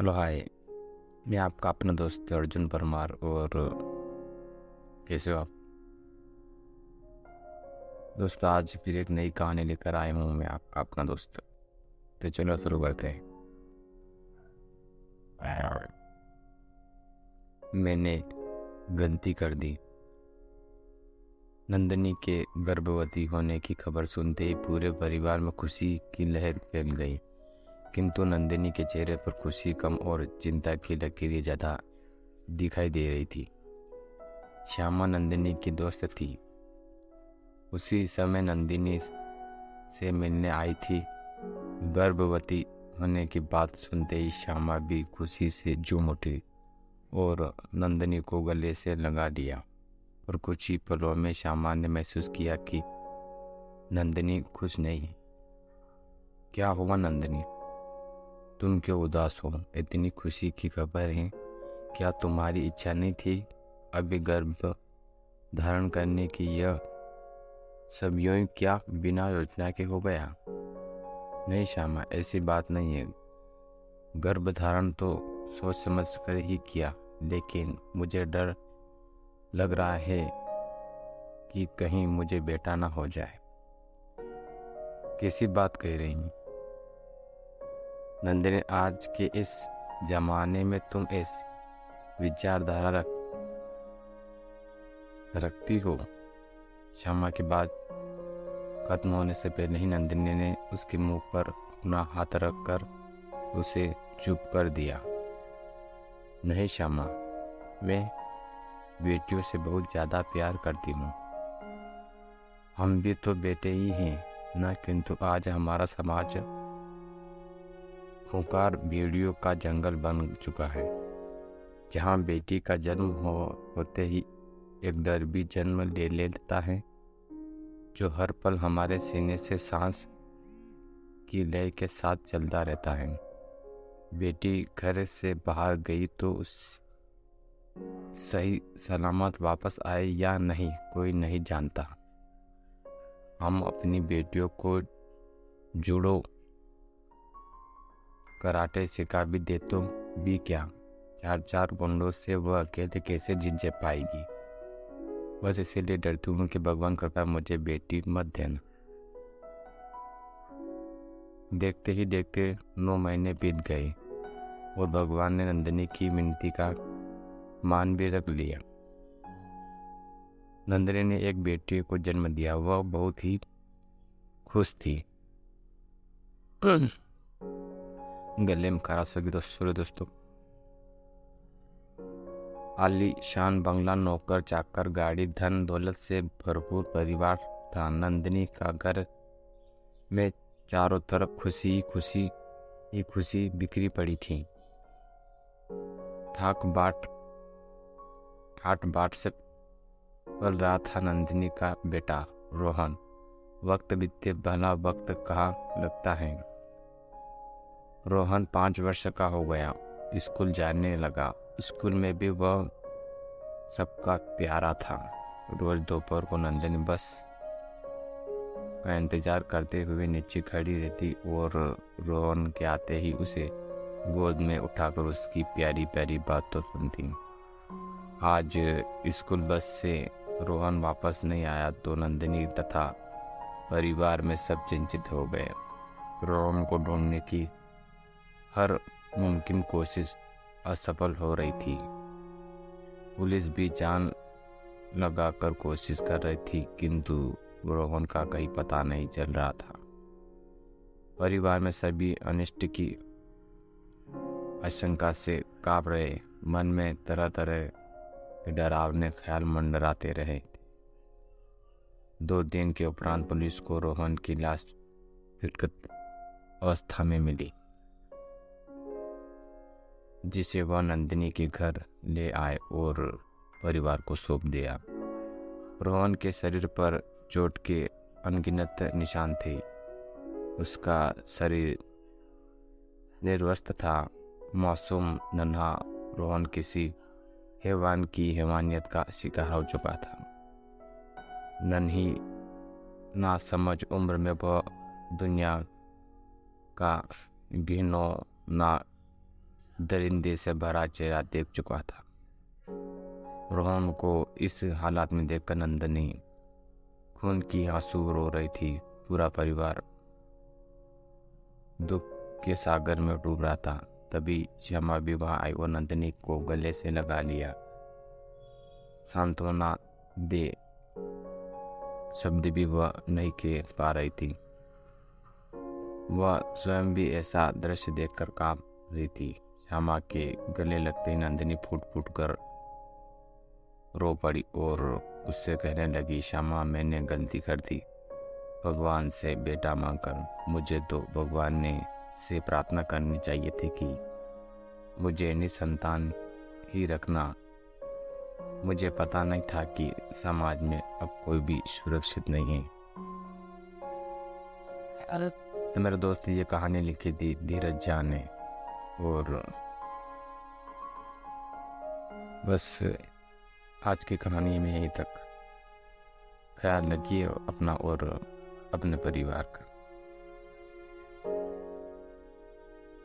Hello, हाय। मैं आपका अपना दोस्त अर्जुन परमार और कैसे हो आप? दोस्त, आज फिर एक नई कहानी लेकर आया हूँ मैं आपका अपना दोस्त। तो चलो, शुरू करते हैं। मैंने गलती कर दी। नंदनी के गर्भवती होने की खबर सुनते ही पूरे परिवार में खुशी की लहर फैल गई। किंतु नंदिनी के चेहरे पर खुशी, कम और चिंता की लकीरें ज़्यादा दिखाई दे रही थी। श्यामा नंदिनी की दोस्त थी। उसी समय नंदिनी से मिलने आई थी। गर्भवती होने की बात सुनते ही श्यामा भी खुशी से झूम उठी और नंदिनी को गले से लगा लिया और कुछ ही पलों में श्यामा ने महसूस किया कि नंदिनी खुश नहीं क्या हुआ नंदिनी? तुम क्यों उदास हो? इतनी खुशी की खबर है। क्या तुम्हारी इच्छा नहीं थी अभी गर्भ धारण करने की? यह सब यूँ क्या बिना योजना के हो गया? नहीं श्यामा, ऐसी बात नहीं है। गर्भ धारण तो सोच समझ कर ही किया, लेकिन मुझे डर लग रहा है कि कहीं मुझे बेटा ना हो जाए। कैसी बात कह रही हैं? नंदिनी, आज के इस जमाने में तुम इस विचारधारा रख, रखती हो। क्षमा की बात खत्म होने से पहले ही नंदिनी ने उसके मुँह पर अपना हाथ रखकर उसे चुप कर दिया। नहीं श्यामा मैं बेटियों से बहुत ज़्यादा प्यार करती हूँ। हम भी तो बेटे ही हैं, न किंतु आज हमारा समाज खूंखार भेड़ियों का जंगल बन चुका है। जहाँ बेटी का जन्म हो, होते ही एक डर भी जन्म ले लेता है, जो हर पल हमारे सीने से सांस की लय के साथ चलता रहता है। बेटी घर से बाहर गई तो उस सही सलामत वापस आए या नहीं, कोई नहीं जानता। हम अपनी बेटियों को जुड़ो। कराटे सिखा भी दे तो भी क्या? चार चार गुंडों से वह अकेले कैसे जीत जा पाएगी? बस इसीलिए डरती हूँ कि भगवान कृपा मुझे बेटी मत देना। देखते ही देखते नौ महीने बीत गए और भगवान ने नंदिनी की विनती का मान भी रख लिया। नंदिनी ने एक बेटी को जन्म दिया। वह बहुत ही खुश थी। गले में खराश होगी दोस्तों दोस्तों आली शान बंगला नौकर चाकर गाड़ी धन दौलत से भरपूर परिवार था नंदिनी का घर में चारों तरफ़ खुशी खुशी ही खुशी बिखरी पड़ी थी ठाक बाट ठाट बाट से पल रहा था नंदिनी का बेटा रोहन वक्त बीतते भला वक्त कहा लगता है रोहन पाँच वर्ष का हो गया। स्कूल जाने लगा। स्कूल में भी वह सबका प्यारा था। रोज दोपहर को नंदनी बस का इंतज़ार करते हुए नीचे खड़ी रहती और रोहन के आते ही उसे गोद में उठाकर उसकी प्यारी प्यारी बात सुनती। आज स्कूल बस से रोहन वापस नहीं आया तो नंदिनी तथा परिवार में सब चिंतित हो गए। रोहन को ढूँढने की हर मुमकिन कोशिश असफल हो रही थी। पुलिस भी जान लगाकर कोशिश कर रही थी, किंतु रोहन का कहीं पता नहीं चल रहा था। परिवार में सभी अनिष्ट की आशंका से काप रहे। मन में तरह तरह के डरावने ख्याल मंडराते रहे। दो दिन के उपरांत पुलिस को रोहन की लाश अवस्था में मिली। जिसे वह नंदिनी के घर ले आए और परिवार को सौंप दिया। रोहन के शरीर पर चोट के अनगिनत निशान थे। उसका शरीर निर्वस्त था। मासूम नन्हा रोहन किसी हैवान की हैवानियत का शिकार हो चुका था। नन्ही ना समझ उम्र में वह दुनिया का घिनो ना दरिंदे से भरा चेहरा देख चुका था। रोहन को इस हालात में देखकर नंदनी खून की आँसू रो रही थी, पूरा परिवार। दुख के सागर में डूब रहा था, तभी श्यामा विवाह आई और नंदनी को गले से लगा लिया। सांत्वना दे शब्द भी वह नहीं कह पा रही थी। वह स्वयं भी ऐसा दृश्य देखकर काँप रही थी। श्यामा के गले लगते ही नंदिनी फूट फूट कर रो पड़ी और उससे कहने लगी श्यामा मैंने गलती कर दी। भगवान से बेटा मांगकर मुझे तो भगवान ने से प्रार्थना करनी चाहिए थी कि मुझे निसंतान ही रखना। मुझे पता नहीं था कि समाज में अब कोई भी सुरक्षित नहीं है। तो मेरे दोस्त ने ये कहानी लिखी थी धीरज झा ने और बस आज की कहानी में यहीं तक। ख्याल रखिए अपना और अपने परिवार का।